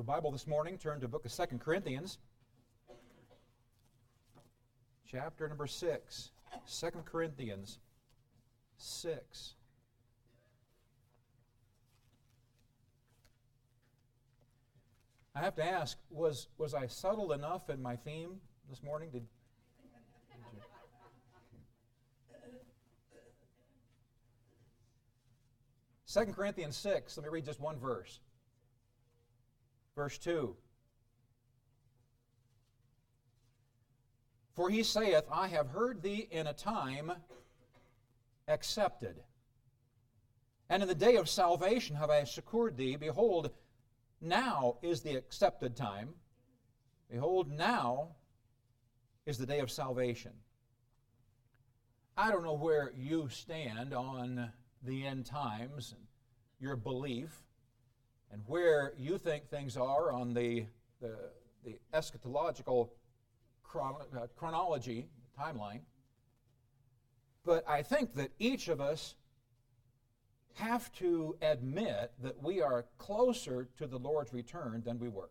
the Bible this morning, turn to book of 2 Corinthians, chapter number 6. 2 Corinthians 6. I have to ask, was, was I subtle enough in my theme this morning? Did, Second Corinthians 6, let me read just one verse. Verse 2. For he saith, I have heard thee in a time accepted. And in the day of salvation have I succored thee. Behold, now is the accepted time. Behold, now is the day of salvation. I don't know where you stand on the end times and your belief and where you think things are on the, the, the eschatological chron- uh, chronology, timeline. But I think that each of us have to admit that we are closer to the Lord's return than we were.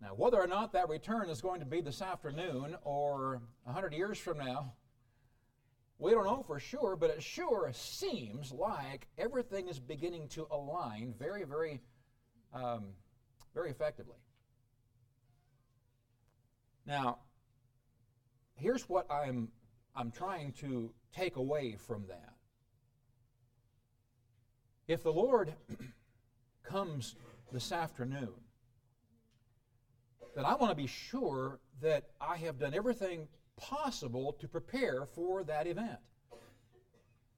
Now, whether or not that return is going to be this afternoon or 100 years from now, we don't know for sure, but it sure seems like everything is beginning to align very, very, um, very effectively. Now, here's what I'm, I'm trying to take away from that. If the Lord comes this afternoon, then I want to be sure that I have done everything possible to prepare for that event.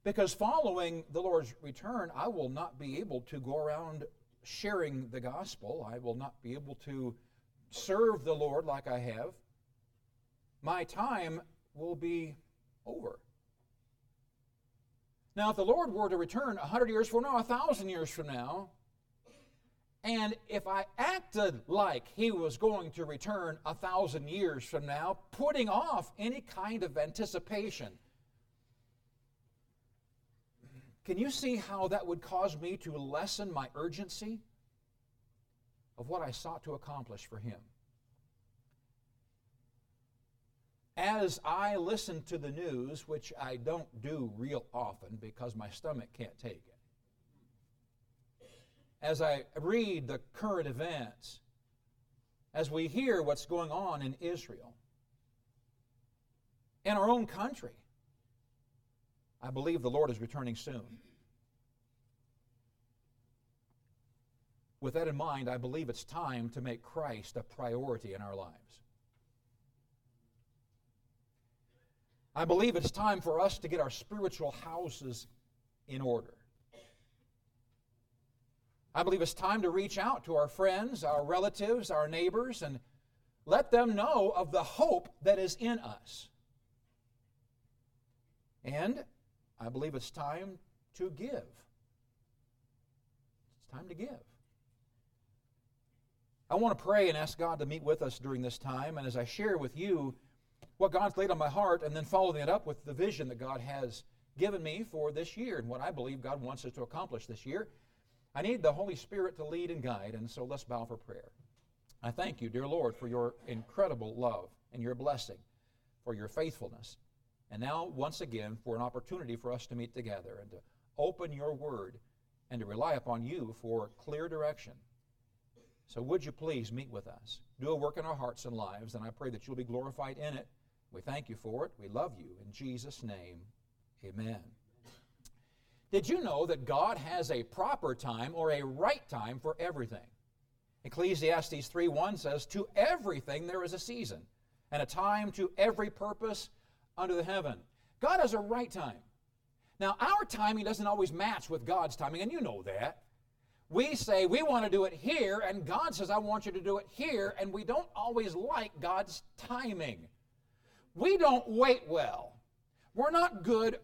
Because following the Lord's return, I will not be able to go around sharing the gospel. I will not be able to serve the Lord like I have. My time will be over. Now, if the Lord were to return 100 years from now, 1,000 years from now, and if I acted like he was going to return a thousand years from now, putting off any kind of anticipation, can you see how that would cause me to lessen my urgency of what I sought to accomplish for him? As I listen to the news, which I don't do real often because my stomach can't take it, as I read the current events, as we hear what's going on in Israel, in our own country, I believe the Lord is returning soon. With that in mind, I believe it's time to make Christ a priority in our lives. I believe it's time for us to get our spiritual houses in order. I believe it's time to reach out to our friends, our relatives, our neighbors, and let them know of the hope that is in us. And I believe it's time to give. It's time to give. I want to pray and ask God to meet with us during this time. And as I share with you what God's laid on my heart, and then following it up with the vision that God has given me for this year and what I believe God wants us to accomplish this year, I need the Holy Spirit to lead and guide, and so let's bow for prayer. I thank you, dear Lord, for your incredible love and your blessing, for your faithfulness, and now, once again, for an opportunity for us to meet together and to open your word and to rely upon you for clear direction. So, would you please meet with us? Do a work in our hearts and lives, and I pray that you'll be glorified in it. We thank you for it. We love you. In Jesus' name, amen. Did you know that God has a proper time or a right time for everything? Ecclesiastes 3:1 says, "To everything there is a season, and a time to every purpose under the heaven." God has a right time. Now, our timing doesn't always match with God's timing, and you know that. We say we want to do it here, and God says, I want you to do it here, and we don't always like God's timing. We don't wait well. We're not good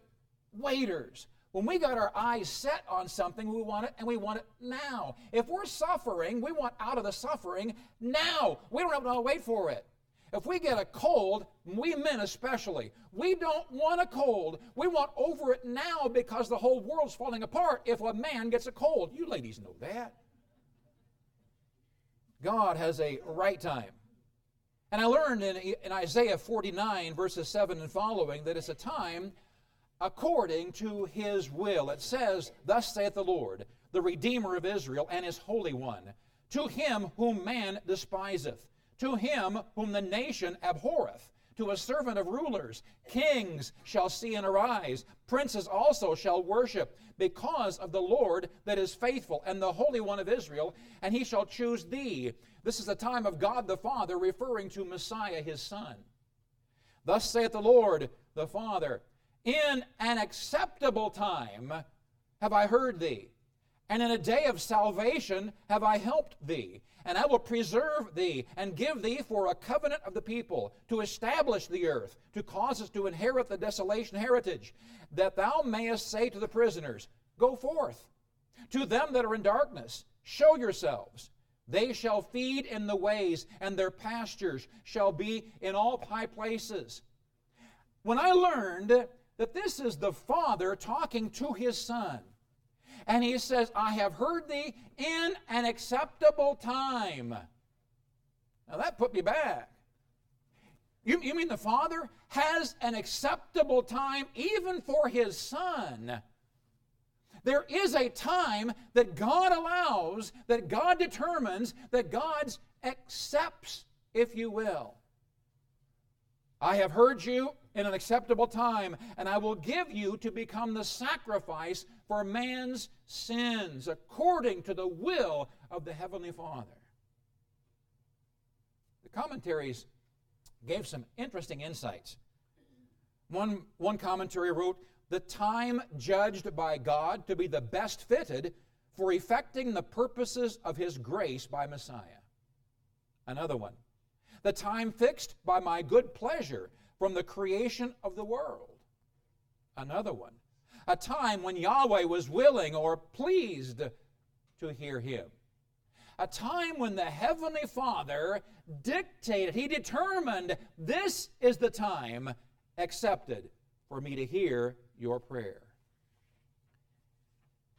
waiters. When we got our eyes set on something, we want it and we want it now. If we're suffering, we want out of the suffering now. We don't have to wait for it. If we get a cold, we men especially, we don't want a cold. We want over it now because the whole world's falling apart if a man gets a cold. You ladies know that. God has a right time. And I learned in, in Isaiah 49, verses 7 and following, that it's a time according to his will. It says, Thus saith the Lord, the Redeemer of Israel and his Holy One, to him whom man despiseth, to him whom the nation abhorreth, to a servant of rulers, kings shall see and arise, princes also shall worship, because of the Lord that is faithful and the Holy One of Israel, and he shall choose thee. This is the time of God the Father, referring to Messiah, his Son. Thus saith the Lord the Father, In an acceptable time have I heard thee, and in a day of salvation have I helped thee. And I will preserve thee and give thee for a covenant of the people to establish the earth, to cause us to inherit the desolation heritage, that thou mayest say to the prisoners, Go forth. To them that are in darkness, show yourselves. They shall feed in the ways, and their pastures shall be in all high places. When I learned that this is the Father talking to his Son, and he says, I have heard thee in an acceptable time. Now that put me back. You, you mean the Father has an acceptable time even for his Son? There is a time that God allows, that God determines, that God accepts, if you will. I have heard you in an acceptable time, and I will give you to become the sacrifice for man's sins according to the will of the Heavenly Father. The commentaries gave some interesting insights. One, one commentary wrote, The time judged by God to be the best fitted for effecting the purposes of His grace by Messiah. Another one, The time fixed by my good pleasure from the creation of the world. Another one, a time when Yahweh was willing or pleased to hear him. A time when the Heavenly Father dictated, He determined this is the time accepted for me to hear your prayer.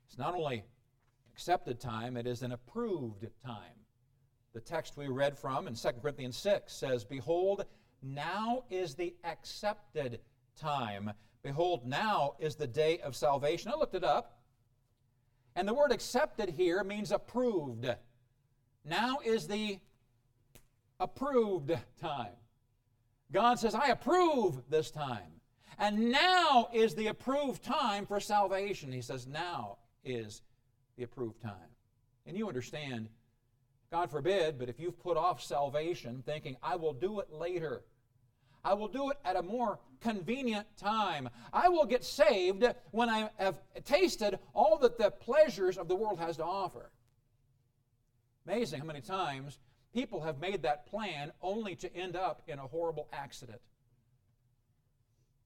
It's not only accepted time, it is an approved time. The text we read from in 2 Corinthians 6 says, Behold, now is the accepted time Behold, now is the day of salvation. I looked it up. And the word accepted here means approved. Now is the approved time. God says, I approve this time. And now is the approved time for salvation. He says, now is the approved time. And you understand, God forbid, but if you've put off salvation thinking, I will do it later, I will do it at a more convenient time. I will get saved when I have tasted all that the pleasures of the world has to offer. Amazing how many times people have made that plan only to end up in a horrible accident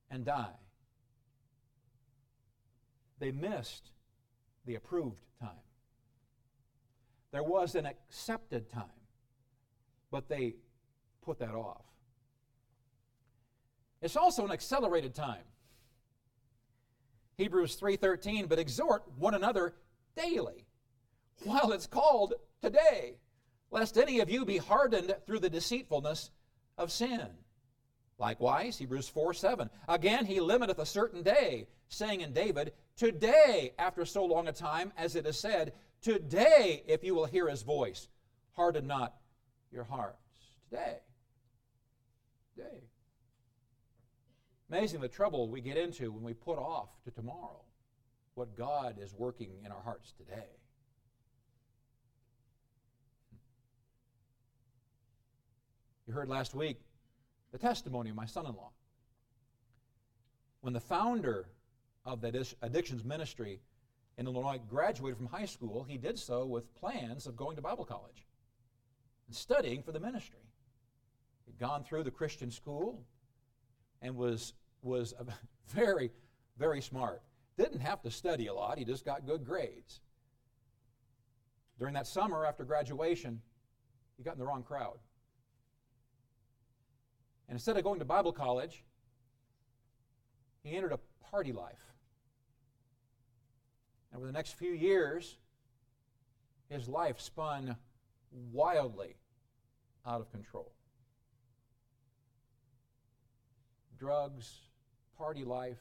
and die. They missed the approved time. There was an accepted time, but they put that off. It's also an accelerated time. Hebrews 3:13, but exhort one another daily, while it's called today, lest any of you be hardened through the deceitfulness of sin. Likewise, Hebrews 4 7. Again, he limiteth a certain day, saying in David, Today, after so long a time, as it is said, Today, if you will hear his voice, harden not your hearts. Today. Today. Amazing the trouble we get into when we put off to tomorrow what God is working in our hearts today. You heard last week the testimony of my son in law. When the founder of the addictions ministry in Illinois graduated from high school, he did so with plans of going to Bible college and studying for the ministry. He'd gone through the Christian school and was was very, very smart. Didn't have to study a lot, he just got good grades. During that summer after graduation, he got in the wrong crowd. And instead of going to Bible college, he entered a party life. And over the next few years, his life spun wildly out of control. Drugs, party life,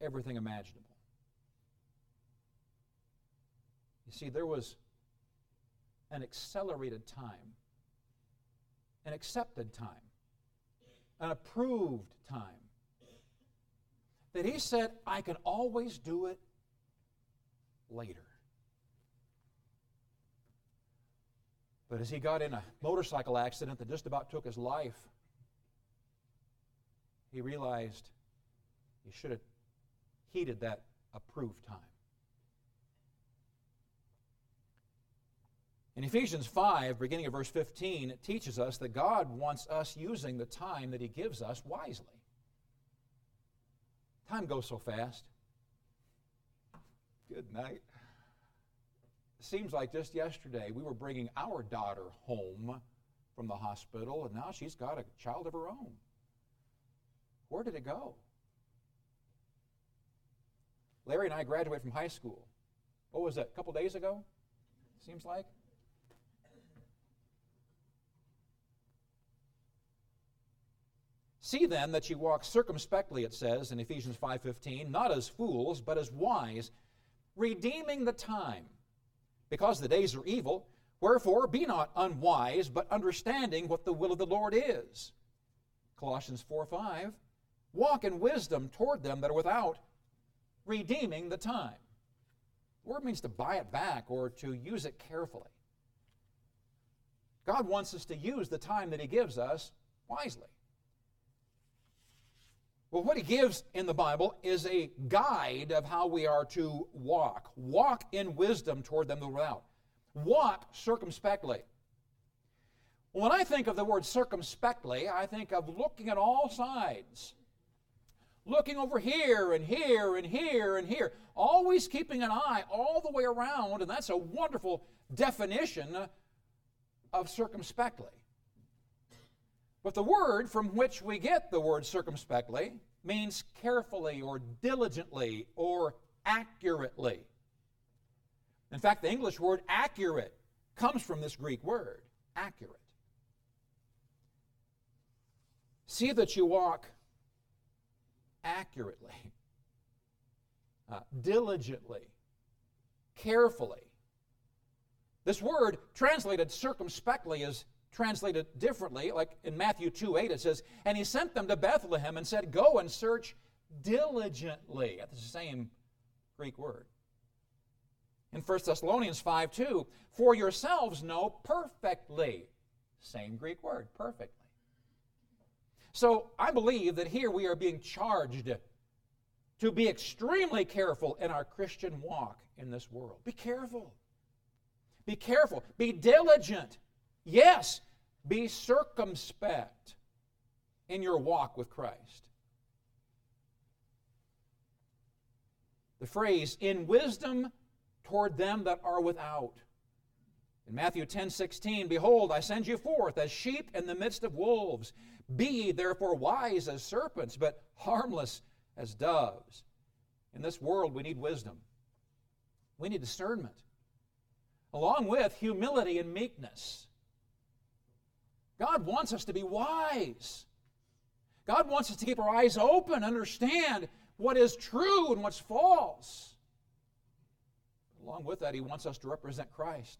everything imaginable. You see, there was an accelerated time, an accepted time, an approved time that he said, I can always do it later. But as he got in a motorcycle accident that just about took his life, he realized he should have heeded that approved time. In Ephesians 5, beginning of verse 15, it teaches us that God wants us using the time that He gives us wisely. Time goes so fast. Good night seems like just yesterday we were bringing our daughter home from the hospital, and now she's got a child of her own. Where did it go? Larry and I graduated from high school. What was that, a couple days ago? Seems like. See then that you walk circumspectly, it says in Ephesians 5:15, not as fools, but as wise, redeeming the time because the days are evil. Wherefore, be not unwise, but understanding what the will of the Lord is. Colossians 4 5. Walk in wisdom toward them that are without, redeeming the time. The word means to buy it back or to use it carefully. God wants us to use the time that He gives us wisely. Well, what he gives in the Bible is a guide of how we are to walk. Walk in wisdom toward them that are without. Walk circumspectly. When I think of the word circumspectly, I think of looking at all sides. Looking over here and here and here and here. Always keeping an eye all the way around, and that's a wonderful definition of circumspectly. But the word from which we get the word circumspectly means carefully or diligently or accurately. In fact, the English word accurate comes from this Greek word, accurate. See that you walk accurately, uh, diligently, carefully. This word, translated circumspectly, is translated differently, like in Matthew 2 8, it says, And he sent them to Bethlehem and said, Go and search diligently. That's the same Greek word. In 1 Thessalonians 5 2, For yourselves know perfectly. Same Greek word, perfectly. So I believe that here we are being charged to be extremely careful in our Christian walk in this world. Be careful. Be careful. Be diligent Yes, be circumspect in your walk with Christ. The phrase, in wisdom toward them that are without. In Matthew 10 16, Behold, I send you forth as sheep in the midst of wolves. Be ye therefore wise as serpents, but harmless as doves. In this world, we need wisdom, we need discernment, along with humility and meekness. God wants us to be wise. God wants us to keep our eyes open, understand what is true and what's false. Along with that, He wants us to represent Christ.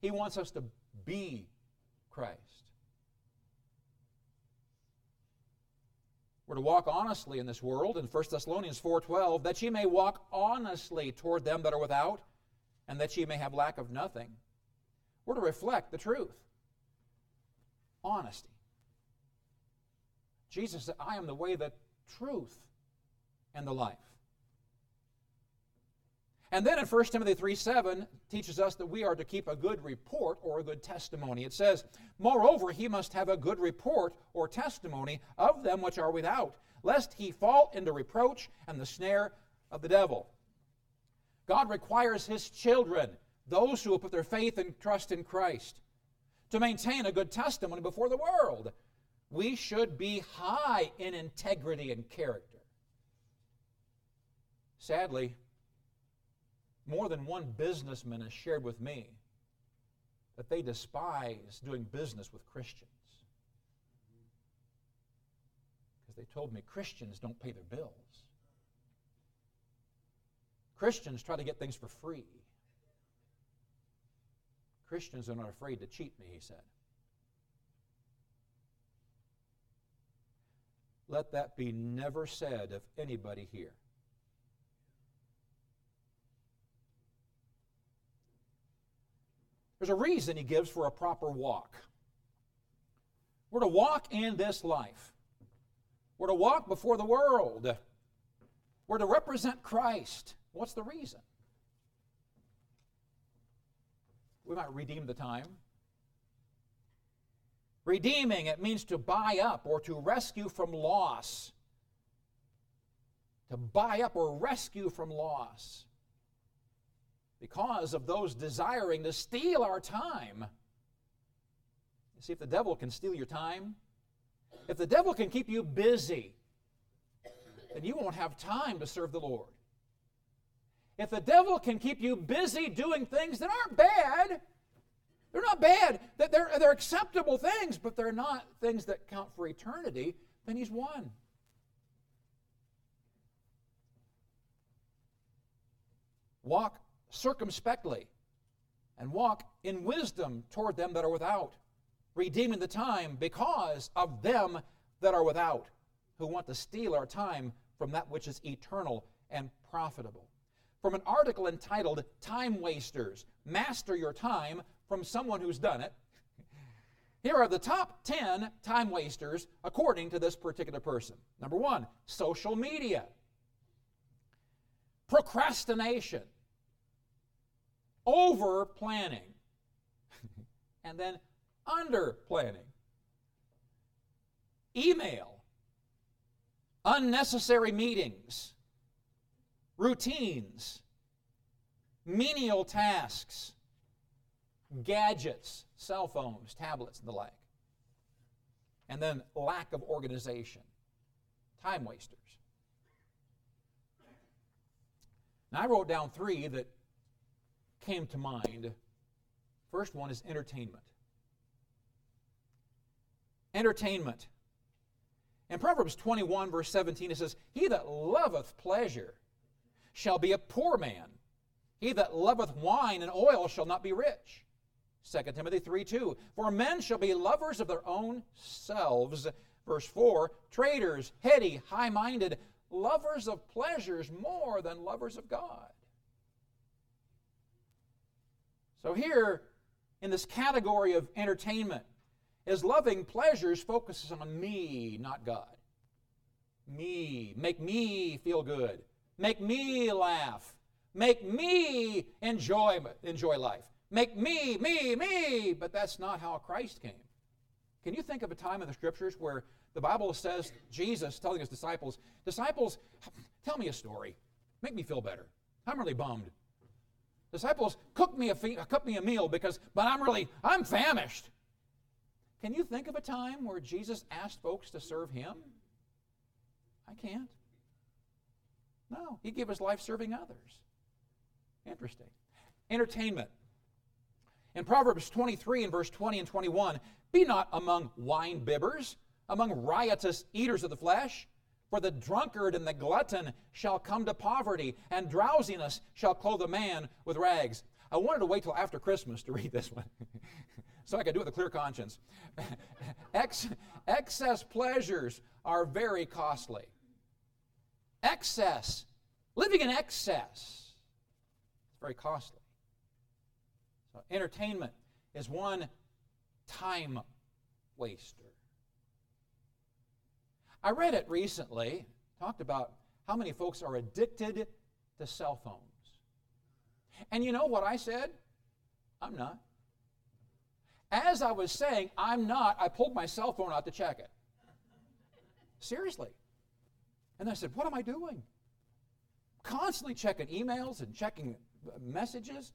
He wants us to be Christ. We're to walk honestly in this world in 1 Thessalonians 4:12 that ye may walk honestly toward them that are without and that ye may have lack of nothing. We're to reflect the truth honesty. Jesus said, I am the way, the truth, and the life. And then in 1 Timothy 3 7 teaches us that we are to keep a good report or a good testimony. It says, Moreover, he must have a good report or testimony of them which are without, lest he fall into reproach and the snare of the devil. God requires his children, those who will put their faith and trust in Christ, to maintain a good testimony before the world. We should be high in integrity and character. Sadly, More than one businessman has shared with me that they despise doing business with Christians. Because they told me Christians don't pay their bills. Christians try to get things for free. Christians are not afraid to cheat me, he said. Let that be never said of anybody here. There's a reason he gives for a proper walk. We're to walk in this life. We're to walk before the world. We're to represent Christ. What's the reason? We might redeem the time. Redeeming, it means to buy up or to rescue from loss. To buy up or rescue from loss. Because of those desiring to steal our time. You see, if the devil can steal your time, if the devil can keep you busy, then you won't have time to serve the Lord. If the devil can keep you busy doing things that aren't bad, they're not bad. They're, they're acceptable things, but they're not things that count for eternity. Then he's won. Walk circumspectly and walk in wisdom toward them that are without, redeeming the time because of them that are without, who want to steal our time from that which is eternal and profitable. From an article entitled Time Wasters Master Your Time from someone who's done it. Here are the top 10 time wasters according to this particular person. Number one, social media, procrastination, over planning, and then under planning, email, unnecessary meetings, routines, menial tasks, gadgets, cell phones, tablets, and the like. And then lack of organization, time wasters. Now, I wrote down three that came to mind. First one is entertainment. Entertainment. In Proverbs 21, verse 17, it says, He that loveth pleasure shall be a poor man. He that loveth wine and oil shall not be rich. 2 Timothy 3 2. For men shall be lovers of their own selves. Verse 4 traitors, heady, high minded, lovers of pleasures more than lovers of God. So, here in this category of entertainment, is loving pleasures focuses on me, not God. Me. Make me feel good. Make me laugh. Make me enjoy, enjoy life. Make me, me, me. But that's not how Christ came. Can you think of a time in the scriptures where the Bible says, Jesus telling his disciples, Disciples, tell me a story. Make me feel better. I'm really bummed. Disciples, cook me a, uh, cook me a meal because, but I'm really, I'm famished. Can you think of a time where Jesus asked folks to serve him? I can't. No, he gave his life serving others. Interesting. Entertainment. In Proverbs 23 and verse 20 and 21, be not among wine bibbers, among riotous eaters of the flesh. For the drunkard and the glutton shall come to poverty, and drowsiness shall clothe a man with rags. I wanted to wait till after Christmas to read this one, so I could do it with a clear conscience. Ex- excess pleasures are very costly. Excess, living in excess, is very costly. So entertainment is one time waster. I read it recently, talked about how many folks are addicted to cell phones. And you know what I said? I'm not. As I was saying, I'm not, I pulled my cell phone out to check it. Seriously. And I said, What am I doing? Constantly checking emails and checking messages.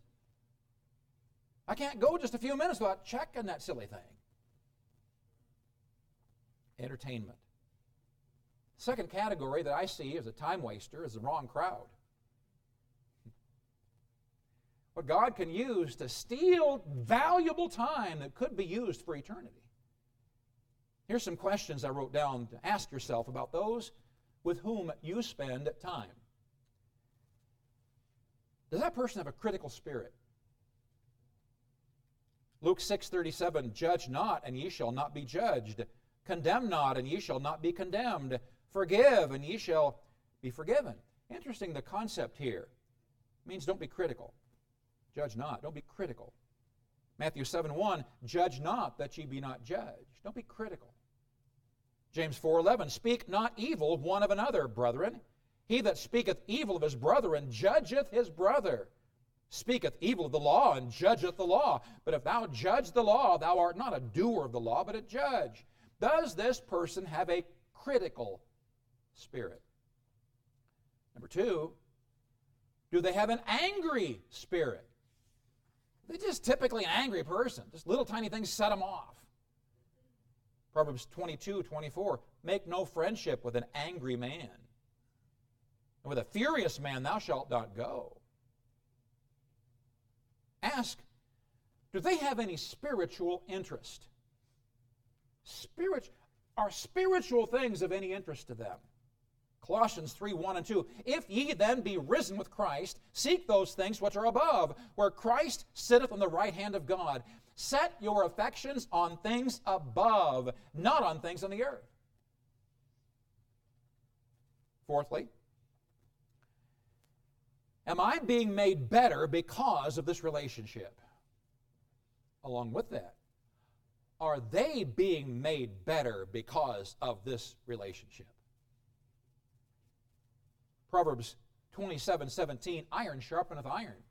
I can't go just a few minutes without checking that silly thing. Entertainment. Second category that I see as a time waster is the wrong crowd. what God can use to steal valuable time that could be used for eternity. Here's some questions I wrote down to ask yourself about those with whom you spend time. Does that person have a critical spirit? Luke 6:37 Judge not and ye shall not be judged. Condemn not and ye shall not be condemned. Forgive and ye shall be forgiven. Interesting the concept here. It means don't be critical. Judge not. Don't be critical. Matthew 7 1, judge not that ye be not judged. Don't be critical. James 4:11 Speak not evil one of another, brethren. He that speaketh evil of his brethren judgeth his brother. Speaketh evil of the law and judgeth the law. But if thou judge the law, thou art not a doer of the law, but a judge. Does this person have a critical spirit? Number two, do they have an angry spirit? They're just typically an angry person. Just little tiny things set them off. Proverbs 22, 24. Make no friendship with an angry man. And with a furious man thou shalt not go. Ask, do they have any spiritual interest? Spirit, are spiritual things of any interest to them? Colossians 3 1 and 2. If ye then be risen with Christ, seek those things which are above, where Christ sitteth on the right hand of God. Set your affections on things above, not on things on the earth. Fourthly, am I being made better because of this relationship? Along with that, are they being made better because of this relationship? Proverbs 27 17, iron sharpeneth iron.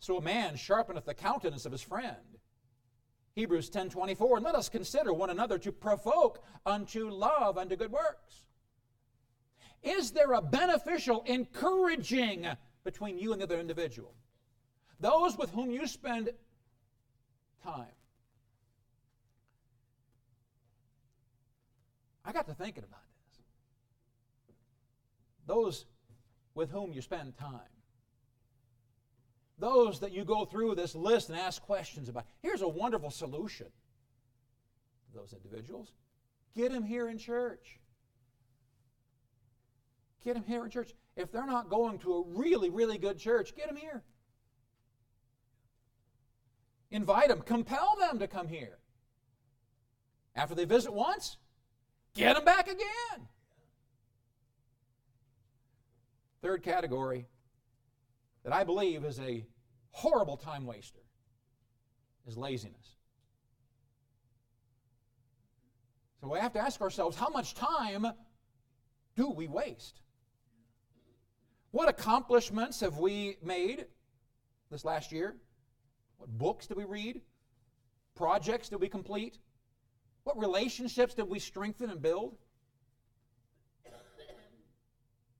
So a man sharpeneth the countenance of his friend. Hebrews 10:24, and let us consider one another to provoke unto love unto good works. Is there a beneficial encouraging between you and the other individual? Those with whom you spend time. I got to thinking about this. Those with whom you spend time those that you go through this list and ask questions about. Here's a wonderful solution to those individuals get them here in church. Get them here in church. If they're not going to a really, really good church, get them here. Invite them, compel them to come here. After they visit once, get them back again. Third category that I believe is a horrible time waster is laziness. So we have to ask ourselves how much time do we waste? What accomplishments have we made this last year? What books did we read? Projects did we complete? What relationships did we strengthen and build?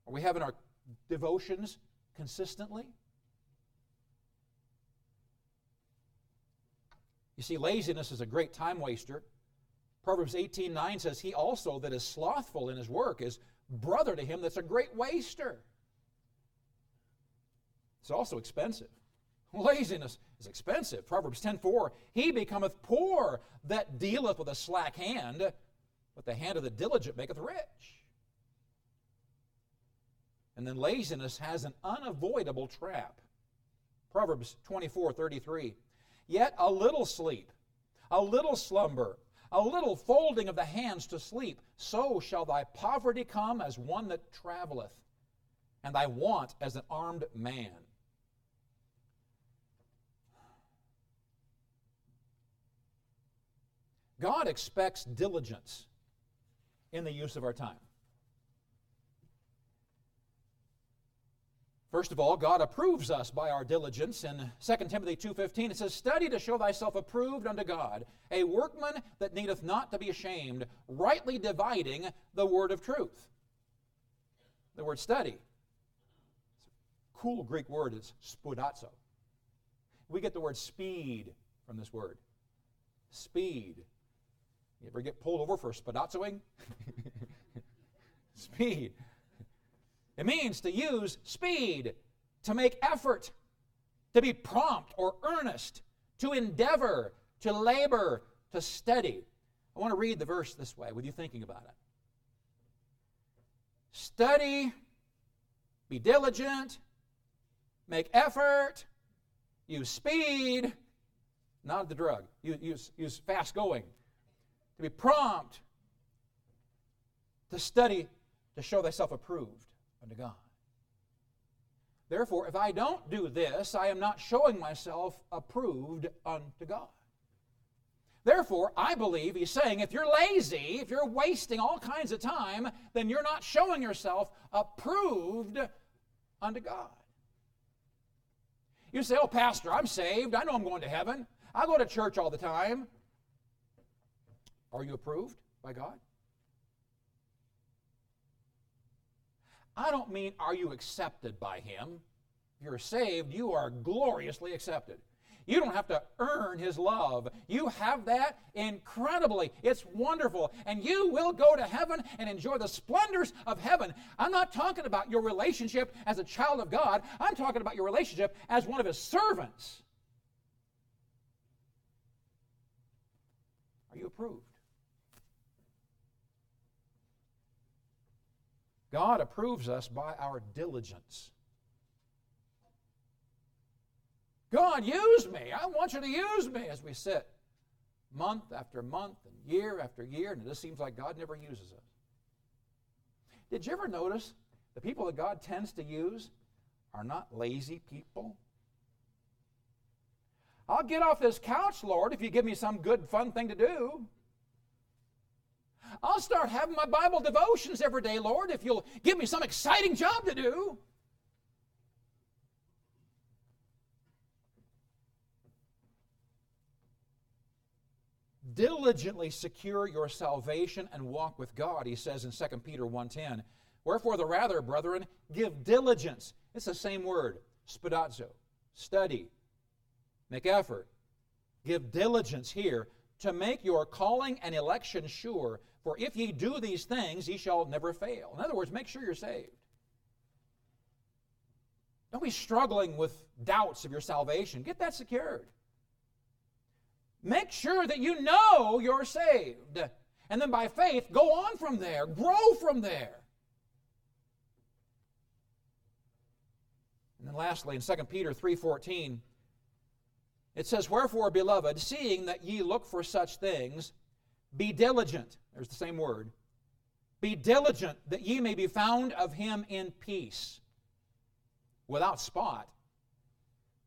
Are we having our devotions consistently? You see, laziness is a great time waster. Proverbs 18 9 says, He also that is slothful in his work is brother to him that's a great waster. It's also expensive. Laziness is expensive. Proverbs 10:4, He becometh poor that dealeth with a slack hand, but the hand of the diligent maketh rich. And then laziness has an unavoidable trap. Proverbs 24 33. Yet a little sleep, a little slumber, a little folding of the hands to sleep, so shall thy poverty come as one that traveleth, and thy want as an armed man. God expects diligence in the use of our time. First of all, God approves us by our diligence. In 2 Timothy 2.15 it says, Study to show thyself approved unto God, a workman that needeth not to be ashamed, rightly dividing the word of truth. The word study. Cool Greek word is spoudazo. We get the word speed from this word. Speed. You ever get pulled over for spoudazoing? speed. It means to use speed, to make effort. to be prompt or earnest, to endeavor, to labor, to study. I want to read the verse this way with you thinking about it. Study, be diligent, make effort, use speed, not the drug, use, use, use fast going, to be prompt, to study, to show thyself approved unto God. Therefore, if I don't do this, I am not showing myself approved unto God. Therefore, I believe he's saying if you're lazy, if you're wasting all kinds of time, then you're not showing yourself approved unto God. You say, Oh, Pastor, I'm saved. I know I'm going to heaven. I go to church all the time. Are you approved by God? I don't mean are you accepted by Him. If you're saved, you are gloriously accepted. You don't have to earn His love. You have that incredibly. It's wonderful. And you will go to heaven and enjoy the splendors of heaven. I'm not talking about your relationship as a child of God, I'm talking about your relationship as one of His servants. Are you approved? God approves us by our diligence. God, use me. I want you to use me as we sit month after month and year after year, and it just seems like God never uses us. Did you ever notice the people that God tends to use are not lazy people? I'll get off this couch, Lord, if you give me some good, fun thing to do. I'll start having my Bible devotions every day, Lord, if you'll give me some exciting job to do. diligently secure your salvation and walk with God, he says in 2 Peter 1.10. Wherefore the rather, brethren, give diligence. It's the same word, spoudazo, study, make effort. Give diligence here to make your calling and election sure. For if ye do these things, ye shall never fail. In other words, make sure you're saved. Don't be struggling with doubts of your salvation. Get that secured. Make sure that you know you're saved. And then by faith, go on from there, grow from there. And then lastly, in 2 Peter 3:14, it says, Wherefore, beloved, seeing that ye look for such things, be diligent. There's the same word. Be diligent that ye may be found of him in peace, without spot,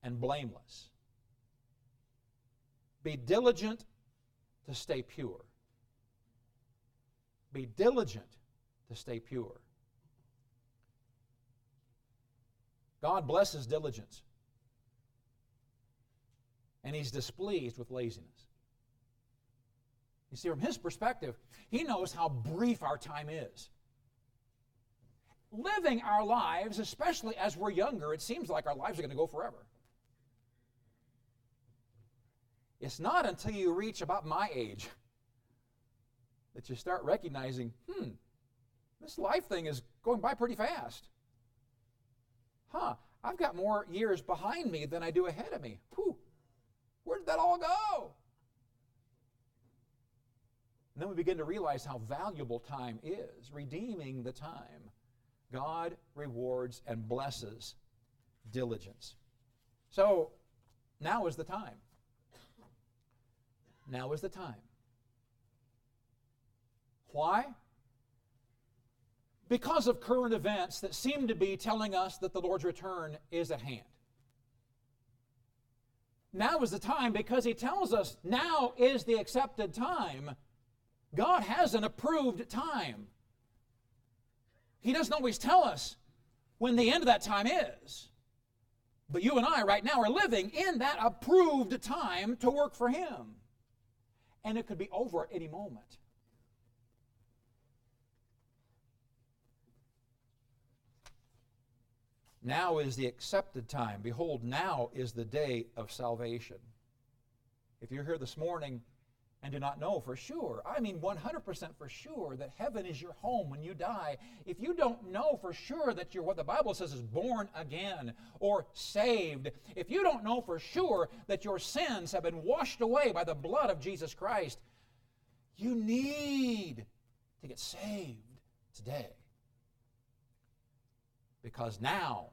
and blameless. Be diligent to stay pure. Be diligent to stay pure. God blesses diligence. And he's displeased with laziness. You see, from his perspective, he knows how brief our time is. Living our lives, especially as we're younger, it seems like our lives are going to go forever. It's not until you reach about my age that you start recognizing, hmm, this life thing is going by pretty fast. Huh, I've got more years behind me than I do ahead of me. Whew, where did that all go? And then we begin to realize how valuable time is, redeeming the time. God rewards and blesses diligence. So now is the time. Now is the time. Why? Because of current events that seem to be telling us that the Lord's return is at hand. Now is the time because He tells us now is the accepted time. God has an approved time. He doesn't always tell us when the end of that time is. But you and I right now are living in that approved time to work for Him and it could be over at any moment. Now is the accepted time. Behold, now is the day of salvation. If you're here this morning and do not know for sure. I mean 100% for sure that heaven is your home when you die. If you don't know for sure that you're what the Bible says is born again or saved, if you don't know for sure that your sins have been washed away by the blood of Jesus Christ, you need to get saved today. Because now,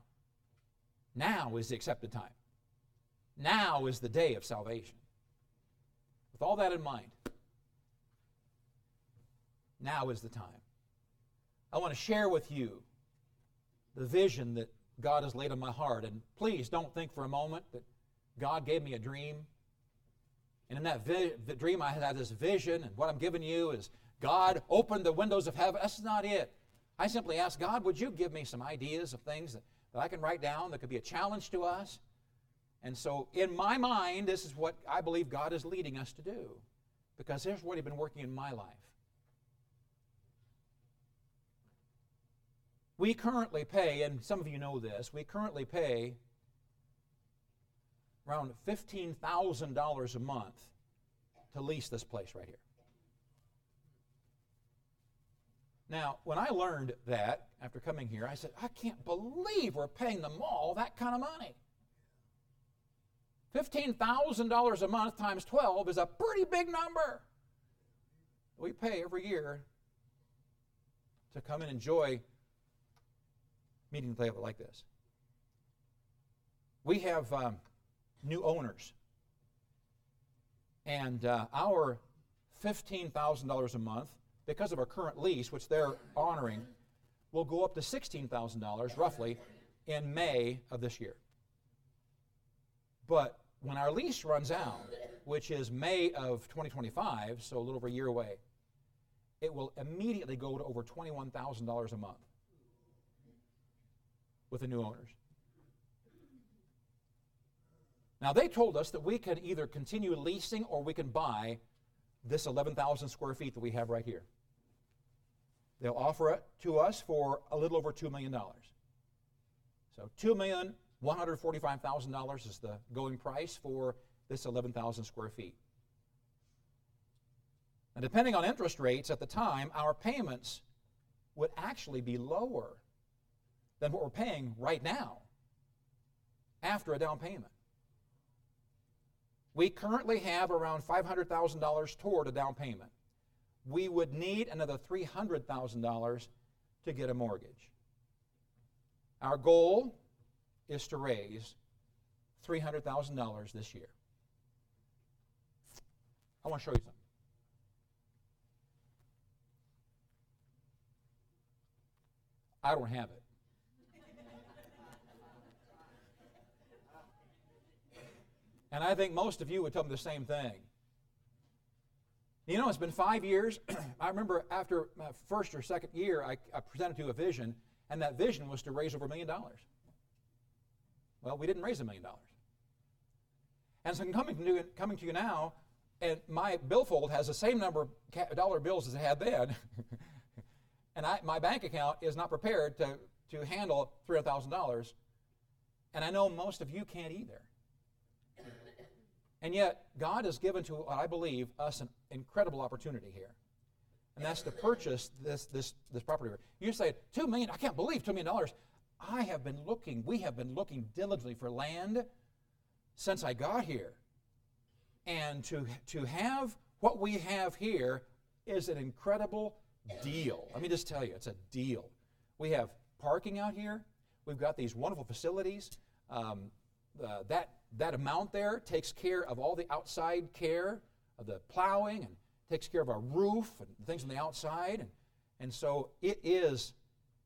now is the accepted time. Now is the day of salvation. With all that in mind, now is the time. I want to share with you the vision that God has laid on my heart. And please don't think for a moment that God gave me a dream. And in that vi- dream, I had this vision, and what I'm giving you is God opened the windows of heaven. That's not it. I simply asked God, would you give me some ideas of things that, that I can write down that could be a challenge to us? And so, in my mind, this is what I believe God is leading us to do. Because here's what He's been working in my life. We currently pay, and some of you know this, we currently pay around $15,000 a month to lease this place right here. Now, when I learned that after coming here, I said, I can't believe we're paying the mall that kind of money. $15,000 a month times 12 is a pretty big number. We pay every year to come and enjoy meeting the table like this. We have um, new owners, and uh, our $15,000 a month, because of our current lease, which they're honoring, will go up to $16,000 roughly in May of this year. But when our lease runs out, which is May of 2025, so a little over a year away, it will immediately go to over $21,000 a month with the new owners. Now, they told us that we can either continue leasing or we can buy this 11,000 square feet that we have right here. They'll offer it to us for a little over $2 million. So, $2 million $145,000 is the going price for this 11,000 square feet. And depending on interest rates at the time, our payments would actually be lower than what we're paying right now after a down payment. We currently have around $500,000 toward a down payment. We would need another $300,000 to get a mortgage. Our goal is to raise $300,000 this year. I want to show you something. I don't have it. And I think most of you would tell me the same thing. You know, it's been five years. I remember after my first or second year, I, I presented to a vision, and that vision was to raise over a million dollars. Well, we didn't raise a million dollars. And so coming to, you, coming to you now, and my billfold has the same number of dollar bills as it had then. and I, my bank account is not prepared to, to handle $300,000. And I know most of you can't either. And yet, God has given to, I believe, us an incredible opportunity here. And that's to purchase this, this, this property. You say, $2 million, I can't believe $2 million. I have been looking, we have been looking diligently for land since I got here. And to, to have what we have here is an incredible deal. Let me just tell you, it's a deal. We have parking out here, we've got these wonderful facilities. Um, uh, that, that amount there takes care of all the outside care of the plowing and takes care of our roof and things on the outside. And, and so it is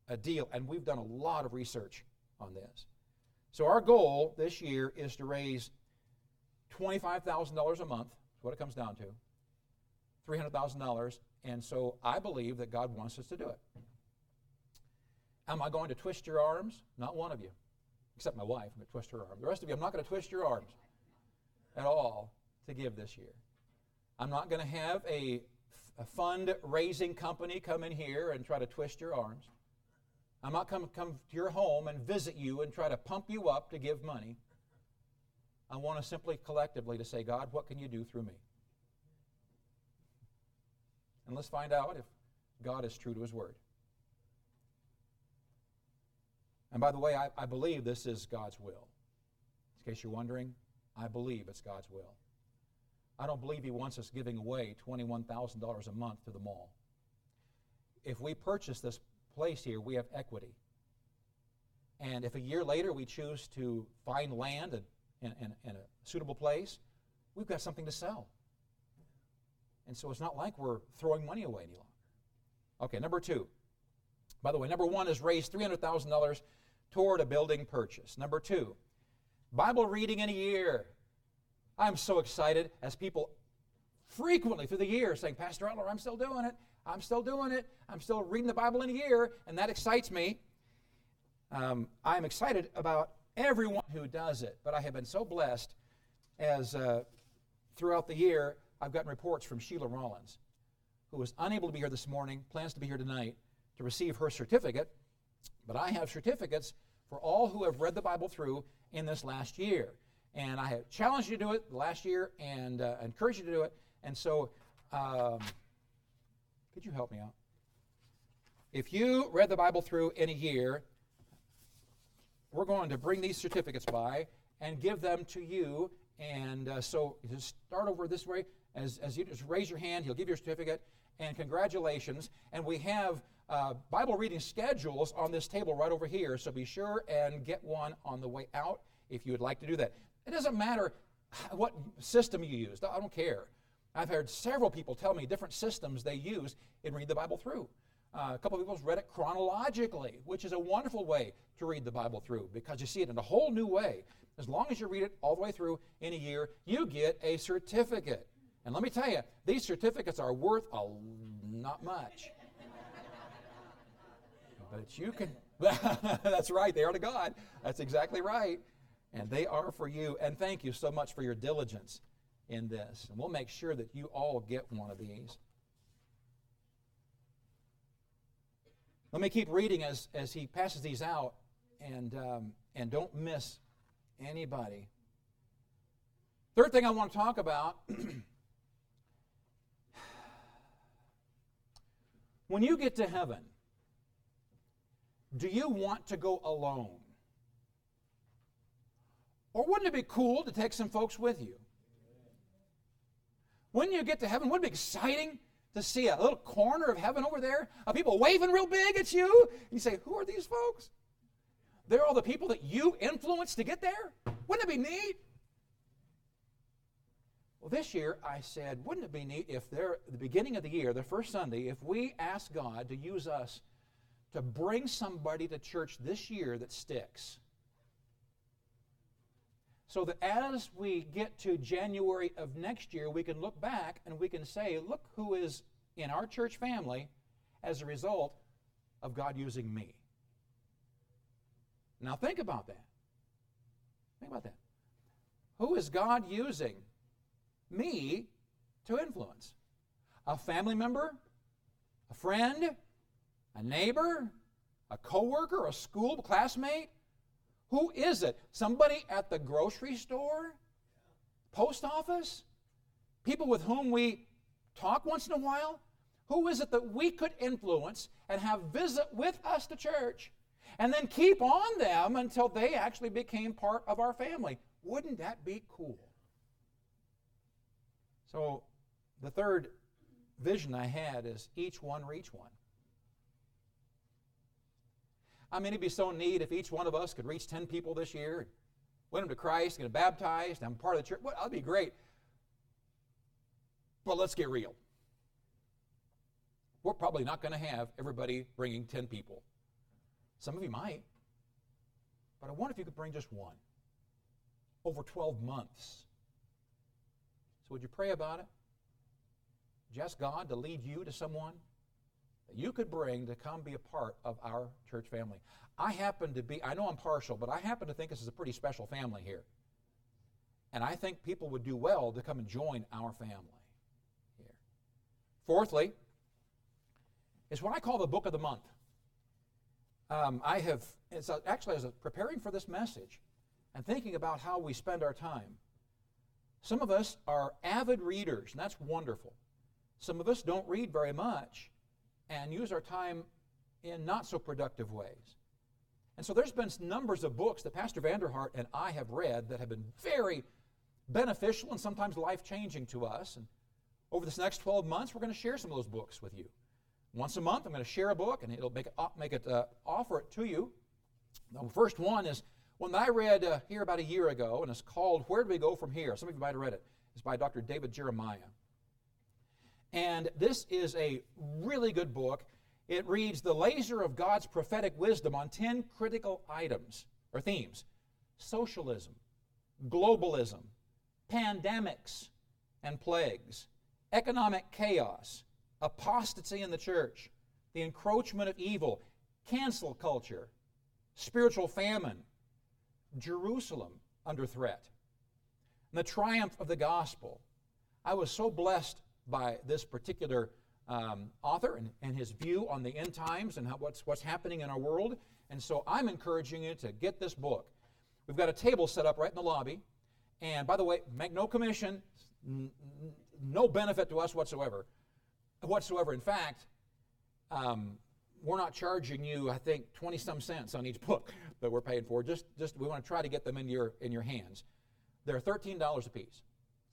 a deal, and we've done a lot of research on this. So our goal this year is to raise $25,000 a month, is what it comes down to, $300,000, and so I believe that God wants us to do it. Am I going to twist your arms? Not one of you, except my wife. I'm going to twist her arm. The rest of you, I'm not going to twist your arms at all to give this year. I'm not going to have a, a fund-raising company come in here and try to twist your arms. I'm not come come to your home and visit you and try to pump you up to give money. I want to simply collectively to say, God, what can you do through me? and let's find out if God is true to His Word. And by the way, I, I believe this is God's will. In case you're wondering, I believe it's God's will. I don't believe He wants us giving away $21,000 a month to the mall. If we purchase this place here, we have equity. And if a year later we choose to find land in a suitable place, we've got something to sell. And so it's not like we're throwing money away any longer. Okay, number two. By the way, number one is raise $300,000 toward a building purchase. Number two, Bible reading in a year. I'm so excited as people frequently through the year saying, Pastor Etler, I'm still doing it. I'm still doing it. I'm still reading the Bible in a year, and that excites me. Um, I'm excited about everyone who does it, but I have been so blessed as uh, throughout the year I've gotten reports from Sheila Rollins, who was unable to be here this morning, plans to be here tonight to receive her certificate. But I have certificates for all who have read the Bible through in this last year. And I have challenged you to do it last year and uh, encouraged you to do it. And so, um, could you help me out? If you read the Bible through in a year, we're going to bring these certificates by and give them to you. And uh, so just start over this way. As, as you just raise your hand, he'll give you a certificate. And congratulations. And we have uh, Bible reading schedules on this table right over here. So be sure and get one on the way out if you would like to do that. It doesn't matter what system you use, I don't care. I've heard several people tell me different systems they use in read the Bible through. Uh, a couple of people have read it chronologically, which is a wonderful way to read the Bible through because you see it in a whole new way. As long as you read it all the way through in a year, you get a certificate. And let me tell you, these certificates are worth a not much. but you can, that's right, they are to God. That's exactly right. And they are for you. And thank you so much for your diligence in this. And we'll make sure that you all get one of these. Let me keep reading as, as he passes these out, and, um, and don't miss anybody. Third thing I want to talk about when you get to heaven, do you want to go alone? Or wouldn't it be cool to take some folks with you? When you get to heaven, wouldn't it be exciting to see a little corner of heaven over there of people waving real big at you. And You say, Who are these folks? They're all the people that you influenced to get there? Wouldn't it be neat? Well, this year I said, wouldn't it be neat if they're the beginning of the year, the first Sunday, if we ask God to use us to bring somebody to church this year that sticks? So that as we get to January of next year, we can look back and we can say, look who is in our church family as a result of God using me. Now, think about that. Think about that. Who is God using me to influence? A family member? A friend? A neighbor? A coworker? A school classmate? Who is it? Somebody at the grocery store? Post office? People with whom we talk once in a while? Who is it that we could influence and have visit with us to church and then keep on them until they actually became part of our family? Wouldn't that be cool? So, the third vision I had is each one reach one. I mean, it'd be so neat if each one of us could reach 10 people this year, win them to Christ, get them baptized, and I'm part of the church. Well, that'd be great. But let's get real. We're probably not going to have everybody bringing 10 people. Some of you might. But I wonder if you could bring just one over 12 months. So, would you pray about it? Just God to lead you to someone that you could bring to come be a part of our church family. I happen to be, I know I'm partial, but I happen to think this is a pretty special family here. And I think people would do well to come and join our family here. Fourthly, is what I call the book of the month. Um, I have, it's a, actually, as preparing for this message and thinking about how we spend our time, some of us are avid readers, and that's wonderful. Some of us don't read very much and use our time in not so productive ways. And so there's been numbers of books that Pastor Vanderhart and I have read that have been very beneficial and sometimes life changing to us. And over this next 12 months, we're going to share some of those books with you. Once a month, I'm going to share a book and it'll make it, make it uh, offer it to you. The first one is one that I read uh, here about a year ago, and it's called Where Do We Go From Here? Some of you might have read it. It's by Dr. David Jeremiah. And this is a really good book. It reads The Laser of God's Prophetic Wisdom on 10 critical items or themes socialism, globalism, pandemics and plagues, economic chaos, apostasy in the church, the encroachment of evil, cancel culture, spiritual famine, Jerusalem under threat, and the triumph of the gospel. I was so blessed by this particular um, author and, and his view on the end times and how, what's, what's happening in our world. And so I'm encouraging you to get this book. We've got a table set up right in the lobby. And by the way, make no commission, n- no benefit to us whatsoever. Whatsoever. In fact, um, we're not charging you, I think, 20 some cents on each book that we're paying for. Just, just we want to try to get them in your, in your hands. They're $13 a piece.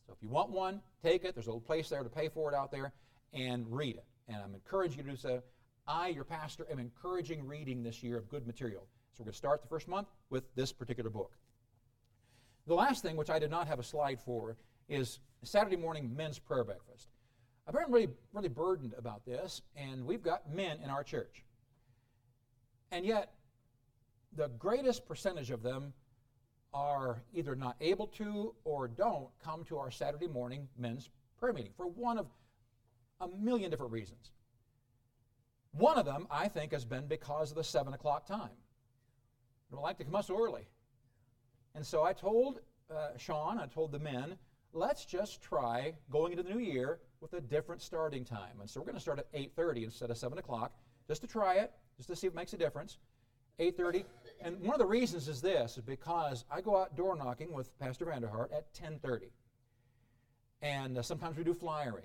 So if you want one, take it. There's a little place there to pay for it out there and read it. And I'm encouraging you to do so. I, your pastor, am encouraging reading this year of good material. So we're going to start the first month with this particular book. The last thing, which I did not have a slide for, is Saturday morning men's prayer breakfast. I've been really, really burdened about this, and we've got men in our church. And yet, the greatest percentage of them are either not able to or don't come to our Saturday morning men's prayer meeting for one of a million different reasons. One of them, I think, has been because of the 7 o'clock time. They don't like to come up so early. And so I told uh, Sean, I told the men, let's just try going into the new year with a different starting time. And so we're going to start at 8.30 instead of 7 o'clock, just to try it, just to see if it makes a difference. 8.30. And one of the reasons is this, is because I go out door knocking with Pastor Vanderhart at 10.30. And uh, sometimes we do flyering.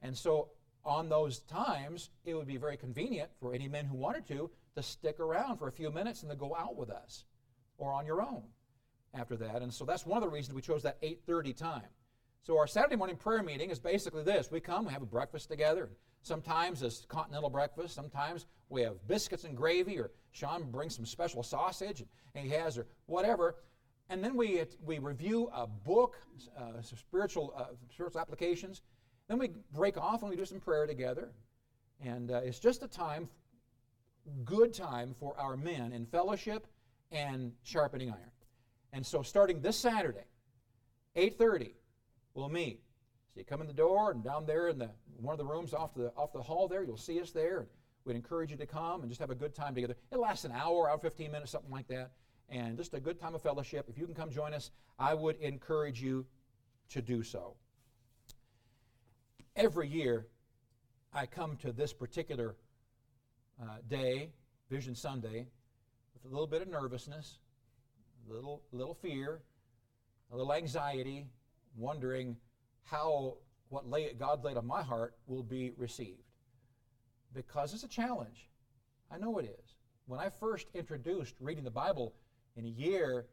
And so on those times, it would be very convenient for any men who wanted to to stick around for a few minutes and to go out with us or on your own after that. And so that's one of the reasons we chose that 8:30 time. So our Saturday morning prayer meeting is basically this. We come, we have a breakfast together. Sometimes it's continental breakfast. Sometimes we have biscuits and gravy, or Sean brings some special sausage, and he has, or whatever. And then we, we review a book, uh, spiritual, uh, spiritual applications. Then we break off and we do some prayer together. And uh, it's just a time, good time for our men in fellowship and sharpening iron. And so starting this Saturday, 8.30, we'll meet. So you come in the door and down there in the, one of the rooms off the, off the hall there, you'll see us there. We'd encourage you to come and just have a good time together. It lasts an hour, hour 15 minutes, something like that. And just a good time of fellowship. If you can come join us, I would encourage you to do so. Every year, I come to this particular uh, day, Vision Sunday, with a little bit of nervousness, a little, little fear, a little anxiety, wondering how what lay, God laid on my heart will be received. Because it's a challenge. I know it is. When I first introduced reading the Bible in a year,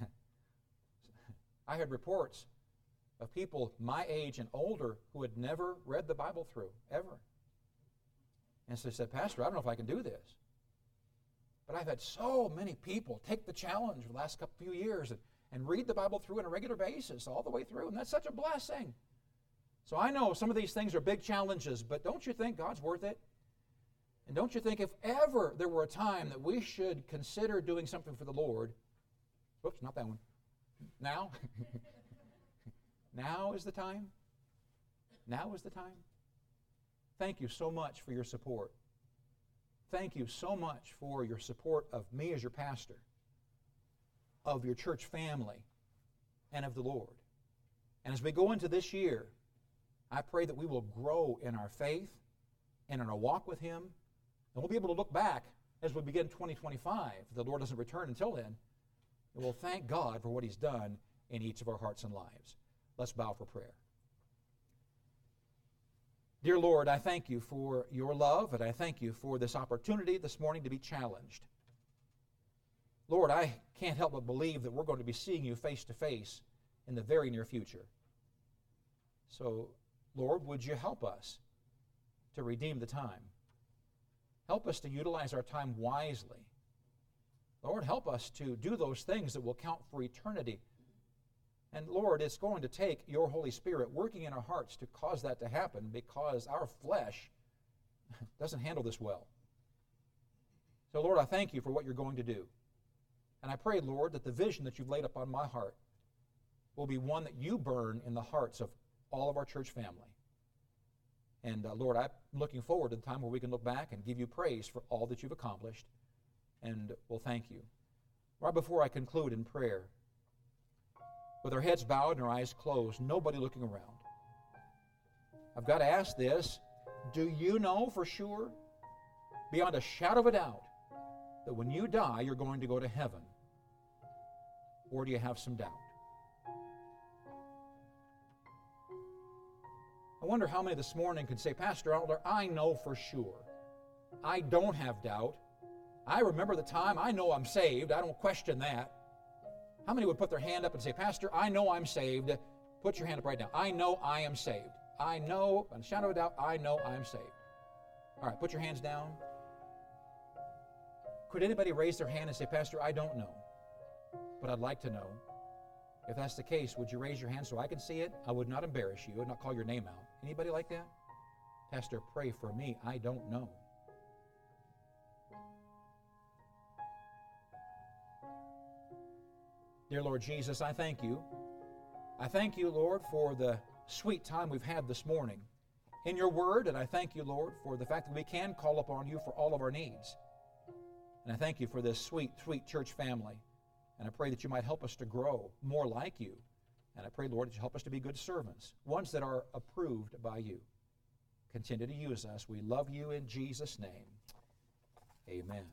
I had reports of people my age and older who had never read the Bible through, ever. And so they said, Pastor, I don't know if I can do this. But I've had so many people take the challenge the last couple few years and, and read the Bible through on a regular basis, all the way through, and that's such a blessing. So I know some of these things are big challenges, but don't you think God's worth it? And don't you think if ever there were a time that we should consider doing something for the Lord, whoops, not that one. Now? now is the time? Now is the time? Thank you so much for your support thank you so much for your support of me as your pastor, of your church family, and of the Lord. And as we go into this year, I pray that we will grow in our faith and in our walk with Him. And we'll be able to look back as we begin 2025, if the Lord doesn't return until then, and we'll thank God for what He's done in each of our hearts and lives. Let's bow for prayer. Dear Lord, I thank you for your love, and I thank you for this opportunity this morning to be challenged. Lord, I can't help but believe that we're going to be seeing you face to face in the very near future. So, Lord, would you help us to redeem the time? Help us to utilize our time wisely. Lord, help us to do those things that will count for eternity. And Lord, it's going to take your Holy Spirit working in our hearts to cause that to happen because our flesh doesn't handle this well. So, Lord, I thank you for what you're going to do. And I pray, Lord, that the vision that you've laid upon my heart will be one that you burn in the hearts of all of our church family. And uh, Lord, I'm looking forward to the time where we can look back and give you praise for all that you've accomplished. And we'll thank you. Right before I conclude in prayer, with our heads bowed and our eyes closed, nobody looking around, I've got to ask this Do you know for sure, beyond a shadow of a doubt, that when you die, you're going to go to heaven? Or do you have some doubt? I wonder how many this morning could say, Pastor Outler, I know for sure. I don't have doubt. I remember the time. I know I'm saved. I don't question that. How many would put their hand up and say, Pastor, I know I'm saved? Put your hand up right now. I know I am saved. I know, on a shadow of doubt, I know I'm saved. All right, put your hands down. Could anybody raise their hand and say, Pastor, I don't know, but I'd like to know? If that's the case, would you raise your hand so I can see it? I would not embarrass you. Would not call your name out. Anybody like that? Pastor, pray for me. I don't know. Dear Lord Jesus, I thank you. I thank you, Lord, for the sweet time we've had this morning in your word, and I thank you, Lord, for the fact that we can call upon you for all of our needs. And I thank you for this sweet, sweet church family. And I pray that you might help us to grow more like you. And I pray, Lord, that you help us to be good servants, ones that are approved by you. Continue to use us. We love you in Jesus' name. Amen.